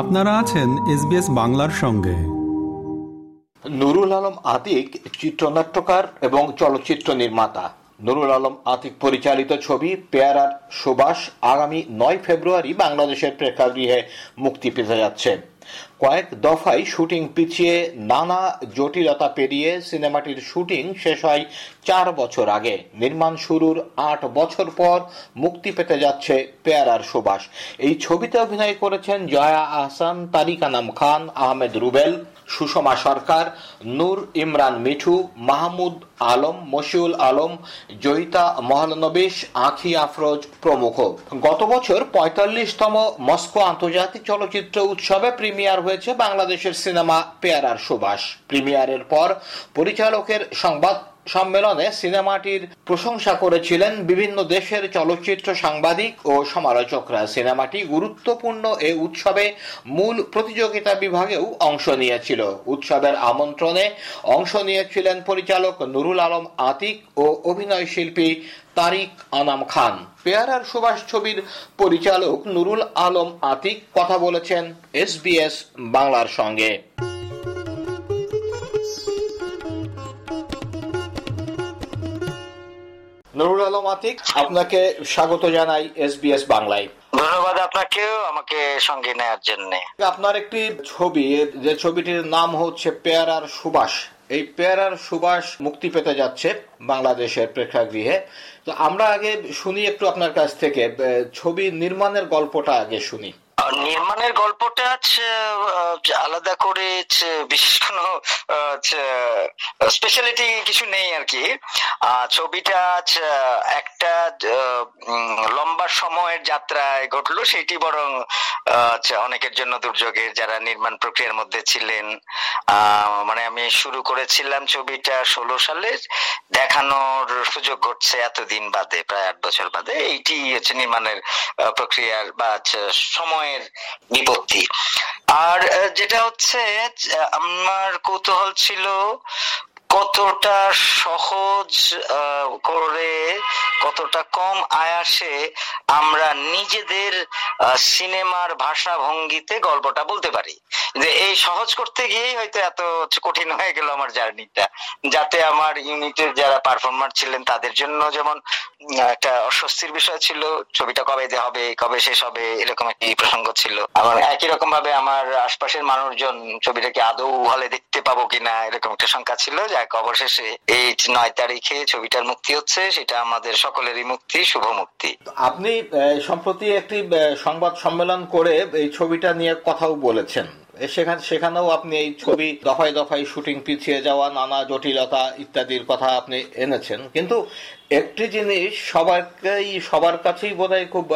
আপনারা আছেন এসবিএস বাংলার সঙ্গে। নুরুল আলম আতিক চিত্রনাট্যকার এবং চলচ্চিত্র নির্মাতা। নুরুল আলম আতিক পরিচালিত ছবি পেয়ারার সুবাস আগামী নয় ফেব্রুয়ারি বাংলাদেশের প্রেক্ষাগৃহে মুক্তি পেতে যাচ্ছে। কয়েক দফায় শুটিং পিছিয়ে নানা জটিলতা পেরিয়ে সিনেমাটির শুটিং শেষ হয় চার বছর আগে। নির্মাণ শুরুর আট বছর পর মুক্তি পেতে যাচ্ছে পেয়ারার সুবাস। এই ছবিতে অভিনয় করেছেন জয়া আহসান তারিকানাম খান, আহমেদ রুবেল সুষমা সরকার, নূর ইমরান মিঠু, মাহমুদ আলম, মশিউল আলম, জয়িতা মহলনবিশ, আখি আফরোজ প্রমুখ। গত বছর পঁয়তাল্লিশতম মস্কো আন্তর্জাতিক চলচ্চিত্র উৎসবে প্রিমিয়ার হয়েছে বাংলাদেশের সিনেমা পেয়ারার সুবাস। প্রিমিয়ারের পর পরিচালকের সংবাদ সম্মেলনে সিনেমাটির প্রশংসা করেছিলেন বিভিন্ন দেশের চলচ্চিত্র সাংবাদিক ও সমালোচকরা। সিনেমাটি গুরুত্বপূর্ণ এ উৎসবে মূল প্রতিযোগিতা বিভাগেও অংশ নিয়েছিল। উৎসবের আমন্ত্রণে অংশ নিয়েছিলেন পরিচালক নুরুল আলম আতিক ও অভিনয় শিল্পী তারিক আনাম খান। পেয়ারার সুভাষ ছবির পরিচালক নুরুল আলম আতিক কথা বলেছেন এসবিএস বাংলার সঙ্গে। নুরুল আলম আতিক আপনাকে স্বাগত জানাই এসবিএস বাংলায়। ধন্যবাদ আপনাকেও আমাকে সঙ্গে নেওয়ার জন্য। আপনার একটি ছবি যে ছবিটির নাম হচ্ছে পেয়ারার সুবাস। এই পেয়ারার সুবাস মুক্তি পেতে যাচ্ছে বাংলাদেশের প্রেক্ষাগৃহে। তো আমরা আগে শুনি একটু আপনার কাছ থেকে ছবি নির্মাণের গল্পটা আগে শুনি। নির্মাণের গল্পটা আলাদা করে বিশেষ কোনো স্পেশালিটি কিছু নেই আর কি ছবিটা একটা লম্বা সময়ের যাত্রায় ঘটলো, সেটি বরং অনেকের জন্য দুর্যোগের যারা নির্মাণ প্রক্রিয়ার মধ্যে ছিলেন মানে আমি শুরু করেছিলাম ছবিটা ষোলো সালে। দেখানোর সুযোগ ঘটছে এতদিন বাদে, প্রায় আট বছর বাদে। এইটি হচ্ছে নির্মাণের প্রক্রিয়ার বা সময়ের বিপত্তি। আর যেটা হচ্ছে আমার কৌতূহল ছিল কতটা সহজ করে, কতটা কম আয়াসে আমরা নিজেদের সিনেমার ভাষা ভঙ্গিতে গল্পটা বলতে পারি। যে এই সহজ করতে গিয়েই হয়তো এত কঠিন হয়ে গেল আমার জার্নিটা। যাতে আমার ইউনিটের যারা পারফর্মার ছিলেন তাদের জন্য যেমন একটা অস্বস্তির বিষয় ছিল, ছবিটা কবে যে হবে, কবে শেষ হবে, এরকম একটি প্রসঙ্গ ছিল। আবার একই রকম ভাবে আমার আশপাশের মানুষজন ছবিটাকে আদৌ হলে দেখতে পাবো কিনা, এরকম একটা শঙ্কা ছিল। যাক, অবশেষে এই নয় তারিখে ছবিটার মুক্তি হচ্ছে, সেটা আমাদের সকলেরই মুক্তি, শুভ মুক্তি। আপনি সম্প্রতি একটি সংবাদ সম্মেলন করে এই ছবিটা নিয়ে কথাও বলেছেন। সেখানে, সেখানেও আপনি এই ছবি দফায় দফায় শুটিং পিছিয়ে যাওয়া, নানা জটিলতা ইত্যাদির কথা আপনি এনেছেন। কিন্তু একটি জিনিস সবারকেই সবার কাছেই বোধহয় খুব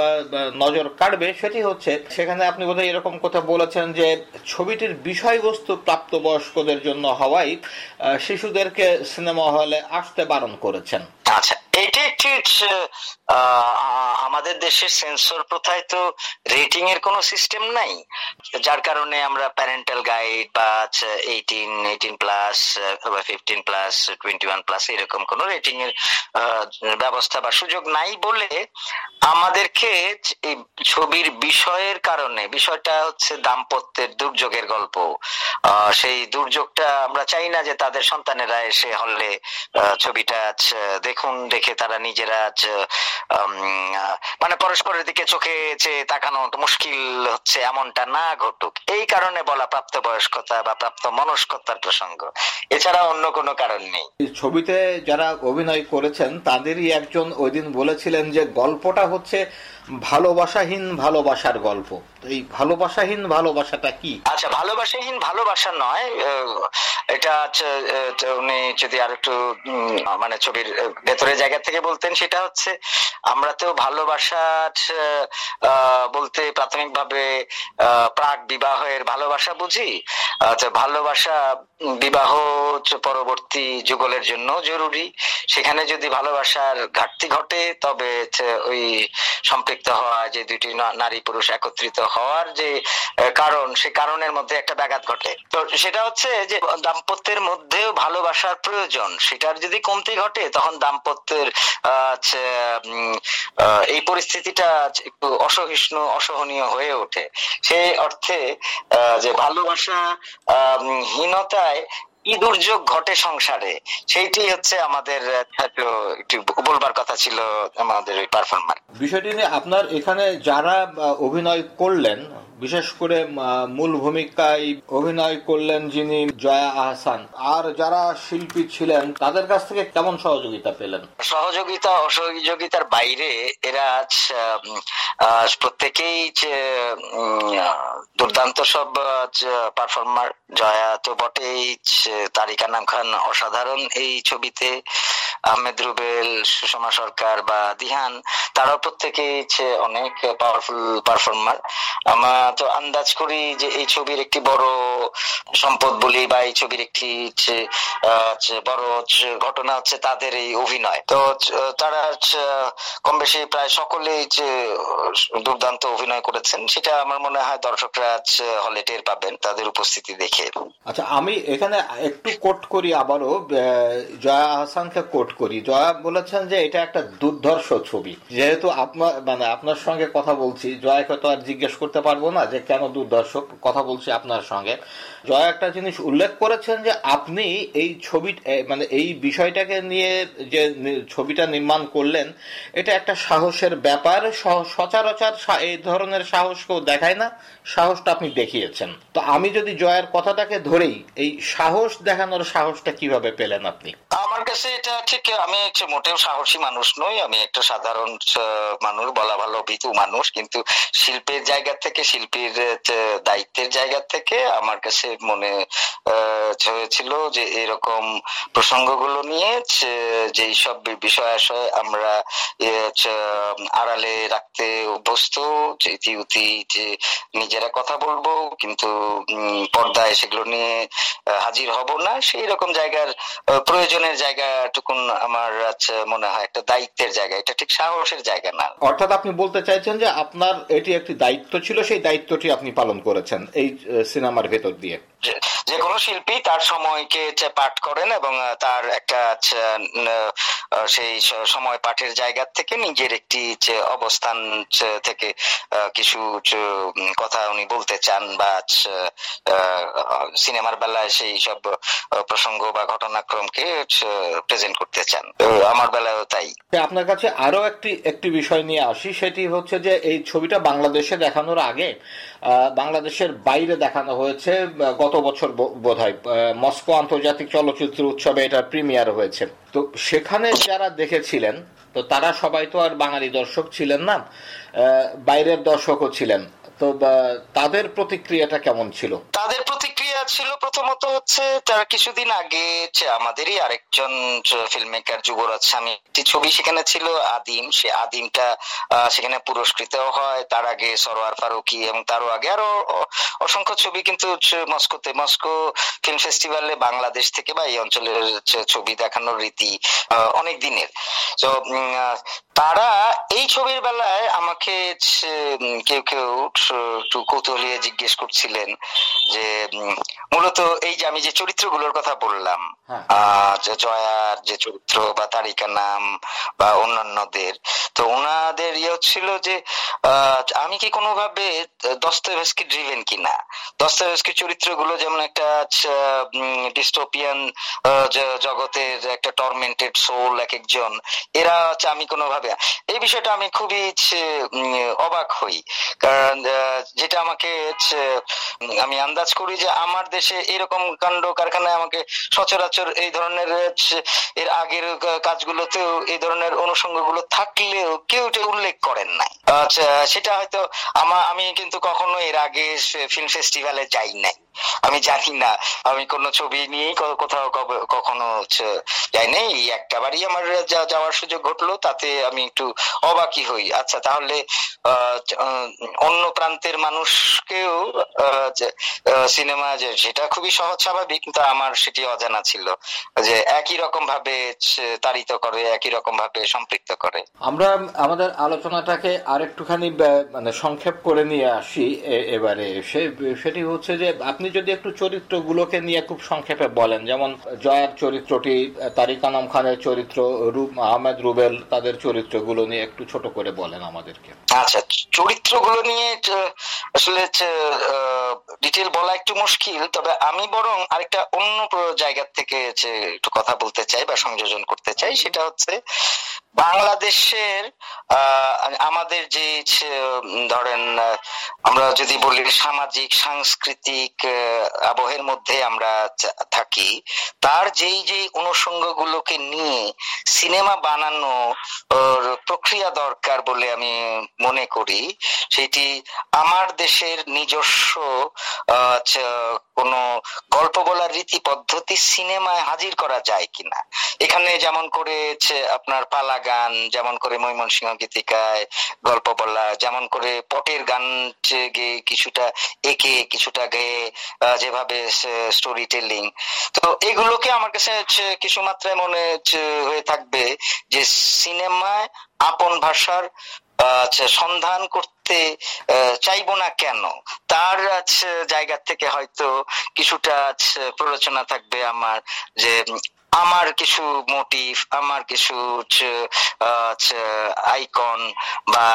নজর কাটবে সেটি হচ্ছে সেখানে আপনি বোধহয় এরকম কথা বলেছেন যে ছবিটির বিষয়বস্তু প্রাপ্তবয়স্কদের জন্য হওয়ায় শিশুদেরকে সিনেমা হলে আসতে বারণ করেছেন। আচ্ছা একটি আমাদের দেশের সেন্সর প্রথায় তো রেটিং এর কোনো সিস্টেম নাই? যার কারণে আমরা প্যারেন্টাল গাইড বা eighteen eighteen plus fifteen plus twenty one plus এরকম কোনো রেটিং এর ব্যবস্থা বা সুযোগ নাই বলে আমাদেরকে এই ছবির বিষয়ের কারণে, বিষয়টা হচ্ছে দাম্পত্যের দুর্যোগের গল্প। সেই দুর্যোগটা আমরা চাই না যে তাদের সন্তানেরা এসে হলে ছবিটা দেখুন দেখে তারা নিজেরা মানে পরস্পরের দিকে চোখে চেয়ে তাকানো মুশকিল হচ্ছে এমনটা না ঘটুক। এই কারণে বলা প্রাপ্ত বয়স্কতা বা প্রাপ্ত মনস্কতার প্রসঙ্গ। এছাড়া অন্য কোনো কারণ নেই। ছবিতে যারা অভিনয় করেছেন তাদেরই একজন ওই দিন বলেছিলেন যে গল্পটা হচ্ছে ভালোবাসাহীন ভালোবাসার গল্প। এই ভালোবাসাহীন ভালোবাসাটা কি? আচ্ছা ভালোবাসাহীন ভালোবাসা নয় এটা উনি যদি আর একটু মানে ছবির ভেতরের জায়গা থেকে বলতেন, সেটা হচ্ছে আমরা তো ভালোবাসার বলতে প্রাথমিকভাবে প্রাক বিবাহের ভালোবাসা বুঝি। আচ্ছা ভালোবাসা বিবাহ পরবর্তী যুগলের জন্য জরুরি। সেখানে যদি ভালোবাসার ঘাটতি ঘটে, তবে ওই সম্পৃক্ত হওয়া, যে দুটি নারী পুরুষ একত্রিত হওয়ার যে কারণ, সে কারণের মধ্যে একটা ব্যাঘাত ঘটে। তো সেটা হচ্ছে যে, দাম্পত্যের মধ্যেও ভালোবাসার প্রয়োজন, সেটার যদি কমতি ঘটে, তখন দাম্পত্যের এই পরিস্থিতিটা একটু অসহিষ্ণু, অসহনীয় হয়ে ওঠে। সেই অর্থে যে ভালোবাসা হীনতায় right কি দুর্যোগ ঘটে সংসারে। সেইটি হচ্ছে আমাদের একটু বলবার কথা ছিল আমাদের ওই পারফরমার বিষয়টি নিয়ে আপনার এখানে যারা অভিনয় করলেন বিশেষ করে মূল ভূমিকায় অভিনয় করলেন যিনি জয়া আহসান আর যারা শিল্পী ছিলেন তাদের কাছ থেকে কেমন সহযোগিতা পেলেন? সহযোগিতা অসহযোগিতার বাইরে এরা প্রত্যেকেই দুর্দান্ত সব পারফর্মার জয়া তো বটেই তারিকা নাম খান অসাধারণ এই ছবিতে আহমেদ রুবেল, সুষমা সরকার বা দিহান, তারাও প্রত্যেকেই অনেক পাওয়ারফুল পারফর্মার আমার তো আন্দাজ করি যে এই ছবির একটি বড় সম্পদ বলি বা এই ছবির একটি বড় ঘটনা হচ্ছে তাদের এই অভিনয়। তো, তারা কম বেশি প্রায় সকলেই যে দুর্দান্ত অভিনয় করেছেন। সেটা আমার মনে হয় দর্শকরা হলে টের পাবেন, তাদের উপস্থিতি দেখে। আচ্ছা আমি এখানে একটু কোট করি আবারও জয়া হাসানকে কোট করি। জয়া বলেছেন যে এটা একটা দুর্ধর্ষ ছবি। যেহেতু আপনার মানে আপনার সঙ্গে কথা বলছি, জয়াকে তো আর জিজ্ঞেস করতে পারব না যে কেন দুর্দর্শক কথা বলছি আপনার সঙ্গে। জয়া একটা জিনিস উল্লেখ করেছেন যে আপনি এই ছবি মানে এই বিষয়টাকে নিয়ে যে ছবিটা নির্মাণ করলেন, এটা একটা সাহসের ব্যাপার। সচরাচর এই ধরনের সাহস কেউ দেখায় না। সাহসটা আপনি দেখিয়েছেন। তো আমি যদি জয়ের কথাটাকে ধরেই, এই সাহস দেখানোর সাহসটা কীভাবে পেলেন আপনি? কাছে এটা ঠিক, আমি মোটেও সাহসী মানুষ নই, আমি একটা সাধারণ মানুষ, বলা ভালো ভীতু মানুষ, কিন্তু শিল্পের জায়গা থেকে, শিল্পীর দায়িত্বের জায়গা থেকে আমার কাছে মনে হয়েছিল যে এরকম প্রসঙ্গগুলো নিয়ে যেই সব বিষয় আশয় আমরা আড়ালে রাখতে অভ্যস্ত ইতি উতি যে নিজেরা কথা বলব, কিন্তু পর্দায় সেগুলো নিয়ে হাজির হব না, সেই রকম জায়গার প্রয়োজনের জায়গাটুকুন আমার আছে মনে হয়, একটা দায়িত্বের জায়গা। এটা ঠিক সাহসের জায়গা না। অর্থাৎ আপনি বলতে চাইছেন যে আপনার এটি একটি দায়িত্ব ছিল, সেই দায়িত্বটি আপনি পালন করেছেন এই সিনেমার ভেতর দিয়ে। যে কোনো শিল্পী তার সময়কে পাঠ করেন এবং তার একটা সেই সময় পাঠের জায়গা থেকে নিজের একটি অবস্থান থেকে কিছু কথা উনি বলতে চান বা সিনেমার বেলায় সেই সব প্রসঙ্গ বা ঘটনাক্রমকে প্রেজেন্ট করতে চান। আমার বেলায়ও তাই। আপনার কাছে আরও একটি একটি বিষয় নিয়ে আসি, সেটি হচ্ছে যে এই ছবিটা বাংলাদেশে দেখানোর আগে বাংলাদেশের বাইরে দেখানো হয়েছে গত বছর বোধ হয় মস্কো আন্তর্জাতিক চলচ্চিত্র উৎসবে এটা প্রিমিয়ার হয়েছে। তো সেখানে যারা দেখেছিলেন, তো তারা সবাই তো আর বাঙালি দর্শক ছিলেন না বাইরের দর্শকও ছিলেন। তো তাদের প্রতিক্রিয়াটা কেমন ছিল? তাদের প্রতিক্রিয়া ছিল প্রথমত হচ্ছে তারা কিছুদিন আগে আমাদেরই আরেকজন ফিল্ম মেকার যুবরাজ স্বামী একটি ছবি সেখানে ছিল, আদিম। সে আদিমটা সেখানে পুরস্কৃত হয়। তার আগে সরোয়ার ফারুকি এবং তারও আগে আরও অসংখ্য ছবি কিন্তু মস্কোতে, মস্কো ফিল্ম ফেস্টিভ্যালে বাংলাদেশ থেকে বা এই অঞ্চলের ছবি দেখানোর রীতি অনেক দিনের। তো তারা এই ছবির বেলায় আমাকে কেউ কেউ একটু কৌতূহলী জিজ্ঞেস করছিলেন যে মূলত এই যে আমি যে চরিত্রগুলোর কথা বললাম হ্যাঁ। জয়ার যে চরিত্র বা তারিকা নাম বা অন্যান্যদের তো ওনাদের ইয়ে হচ্ছিল যে আমি কি কোনোভাবে দস্তভেস্কি ড্রিভেন কিনা দস্তভেস্কির চরিত্রগুলো যেমন একটা ডিস্টোপিয়ান জগতের একটা টর্মেন্টেড সোল এক একজন এরা হচ্ছে আমি কোনোভাবে এই বিষয়টা আমি খুবই অবাক হই কারণ যেটা আমাকে আমি আন্দাজ করি যে আমার দেশে এরকম কাণ্ড কারখানায় আমাকে সচরাচর এই ধরনের এর আগের কাজগুলোতেও এই ধরনের অনুষঙ্গগুলো থাকলেও কেউ এটা উল্লেখ করেন নাই। আচ্ছা সেটা হয়তো আমার আমি কিন্তু কখনো এর আগে ফিল্ম ফেস্টিভ্যালে যাই নাই। আমি জানি না। আমি কোনো ছবি নিয়েই কোথাও কখনো যাই নাই। একটা আমার যাওয়ার সুযোগ ঘটলো, তাতে আমি একটু অবাকি হই। আচ্ছা তাহলে অন্য প্রান্তের মানুষকেও সিনেমা যে, সেটা খুবই সহজ স্বাভাবিক, কিন্তু আমার সেটি অজানা ছিল যে একই রকম ভাবে তাড়িত করে, একই রকম ভাবে সম্পৃক্ত করে। আমরা আমাদের আলোচনাটাকে আরেকটুখানি মানে সংক্ষেপ করে নিয়ে আসি এবারে। সেটি হচ্ছে যে, আপনি যদি একটু চরিত্রগুলোকে নিয়ে খুব সংক্ষেপে বলেন, যেমন জয়ার চরিত্রটি, তারিক আনাম খানের চরিত্র আহমেদ রুবেল তাদের চরিত্রগুলো নিয়ে একটু ছোট করে বলেন আমাদেরকে। আচ্ছা চরিত্রগুলো নিয়ে আসলে ডিটেল বলা একটু মুশকিল, তবে আমি বরং আরেকটা অন্য জায়গা থেকে একটু কথা বলতে চাই বা সংযোজন করতে চাই, সেটা হচ্ছে বাংলাদেশের আমাদের যে ধরেন আমরা যদি বলি সামাজিক, সাংস্কৃতিক আবহের মধ্যে আমরা থাকি, তার যেই যেই অনুষঙ্গগুলোকে নিয়ে সিনেমা বানানো প্রক্রিয়া দরকার বলে আমি মনে করি, সেটি আমার দেশের নিজস্ব কোন গল্প বলার রীতি পদ্ধতি সিনেমায় হাজির করা যায় কিনা? এখানে যেমন করে আপনার পালা গান, যেমন করে ময়মনসিংহ গীতিকায় গল্প বলা, যেমন করে পটের গান গেয়ে কিছুটা একে, কিছুটা গেয়ে যেভাবে স্টোরি টেলিং তো এগুলোকে আমার কাছে কিছু মাত্রায় মনে হয়ে থাকবে যে সিনেমায় আপন ভাষার সন্ধান করতে চাইব না কেন? তার জায়গা থেকে হয়তো কিছুটা প্ররোচনা থাকবে আমার যে আমার কিছু মোটিভ আমার কিছু আইকন বা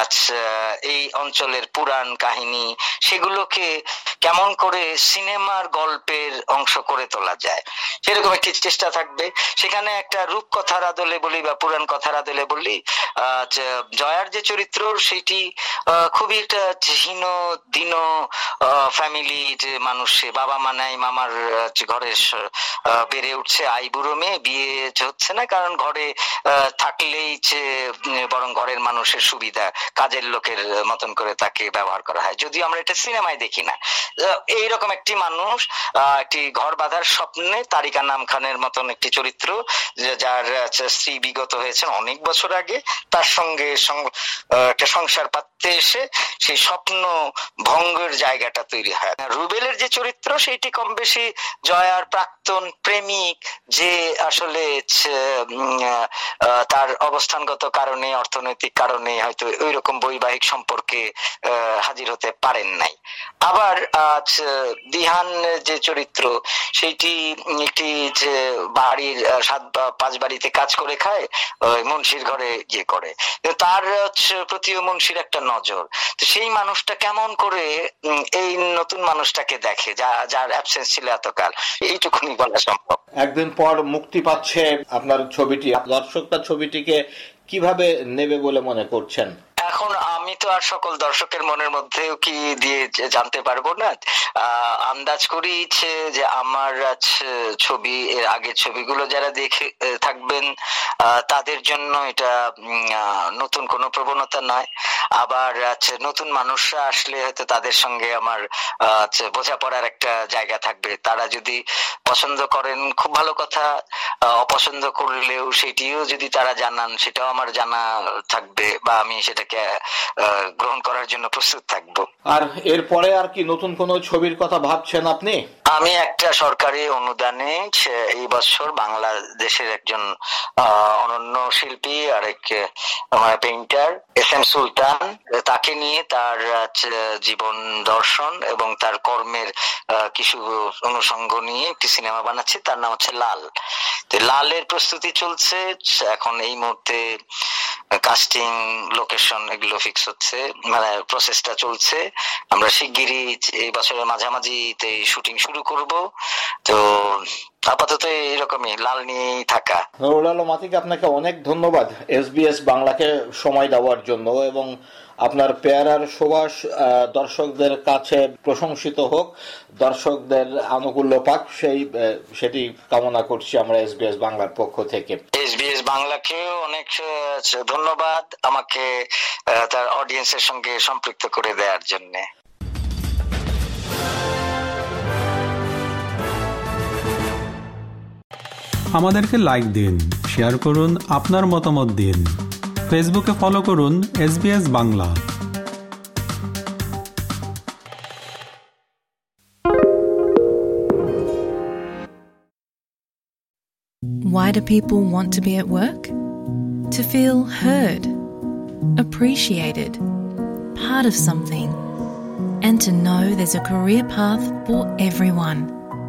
এই অঞ্চলের পুরাণ কাহিনী, সেগুলোকে কেমন করে সিনেমার গল্পের অংশ করে তোলা যায়। সেরকম একটি চেষ্টা থাকবে। সেখানে একটা রূপ কথার আদলে বলি বা পুরাণ কথার আদলে বলি জয়ার যে চরিত্র, সেটি খুবই একটা হীন, দিন ফ্যামিলির মানুষ বাবা মা নাই, মামার ঘরে বেড়ে উঠছে, আই বুড়ো মেয়ে বিয়ে হচ্ছে না, কারণ ঘরে থাকলেই বরং ঘরের মানুষের সুবিধা, কাজের লোকের মতন করে তাকে ব্যবহার করা হয়। যদিও আমরা এটা সিনেমায় দেখি না। এইরকম একটি মানুষ একটি ঘর বাঁধার স্বপ্নে তারিকা নাম খানের মতন একটি চরিত্র যার স্ত্রী বিগত হয়েছে অনেক বছর আগে, তার সঙ্গে একটা সংসার পাততে এসে সেই স্বপ্ন ভঙ্গের জায়গাটা তৈরি হয়। রুবেলের যে চরিত্র, সেইটি কম বেশি জয়ার প্রাক্তন প্রেমিক, যে আসলে তার অবস্থানগত কারণে, অর্থনৈতিক কারণে হয়তো ওই রকম বৈবাহিক সম্পর্কে হাজির হতে পারেন নাই। আবার আজ দিহান যে চরিত্র সেইটি একটি যে বাড়ির সাত পাঁচ বাড়িতে কাজ করে খায় মুন্সির ঘরে ইয়ে করে। তার প্রতিও মুন্সির একটা নজর। তো সেই মানুষটা কেমন করে এই নতুন মানুষটাকে দেখে যা যার অ্যাবসেন্স ছিল এতকাল? এইটুকুনি বলা সম্ভব। একদিন পর মুক্তি পাচ্ছে আপনার ছবিটি। দর্শকরা ছবিটিকে কীভাবে নেবে বলে মনে করছেন? এখন আমি তো আর সকল দর্শকের মনের মধ্যেও কি দিয়ে জানতে পারব না। আন্দাজ করি যে আমার ছবি, এর আগের ছবিগুলো যারা দেখে থাকবেন তাদের জন্য এটা নতুন কোনো প্রবণতা নয়। আবার নতুন মানুষরা আসলে হয়তো তাদের সঙ্গে আমার বোঝাপড়ার একটা জায়গা থাকবে। তারা যদি পছন্দ করেন, খুব ভালো কথা অপছন্দ করলেও সেটিও যদি তারা জানান, সেটাও আমার জানা থাকবে বা আমি সেটাকে গ্রহণ করার জন্য প্রস্তুত থাকব। আর এরপরে আর কি নতুন কোন ছবির কথা ভাবছেন আপনি? আমি একটা সরকারি অনুদানে এই বছর বাংলাদেশের একজন অনন্য শিল্পী আর এক পেইন্টার, এস এম সুলতান, তাকে নিয়ে তার জীবন দর্শন এবং তার কর্মের কিছু অনুষঙ্গ নিয়ে একটি সিনেমা বানাচ্ছে, তার নাম হচ্ছে লাল। তো লালের প্রস্তুতি চলছে, এখন এই মুহূর্তে কাস্টিং লোকেশন এগুলো ফিক্স হচ্ছে মানে প্রসেসটা চলছে। আমরা শিগগিরই এই বছরের মাঝামাঝিতে শুটিং শুরু করব। তো আপাতত এরকমই লাল নিয়েই থাকা নুরুল আলম আপনাকে অনেক ধন্যবাদ এসবিএস বাংলাকে সময় দেওয়ার জন্য এবং আপনার পেয়ারার সুবাস দর্শকদের কাছে প্রশংসিত হোক। দর্শকদের আনুকূল্য পাক সেই সেটি কামনা করছি আমরা এসবিএস বাংলার পক্ষ থেকে। এসবিএস বাংলাকে অনেক ধন্যবাদ আমাকে তার অডিয়েন্সের সঙ্গে সম্পৃক্ত করে দেওয়ার জন্য। আমাদেরকে লাইক দিন শেয়ার করুন আপনার মতামত দিন ফেসবুকে ফলো করুন Bangla Why do people want to be at work? To feel heard, appreciated, part of something, and to know there's a career path for everyone.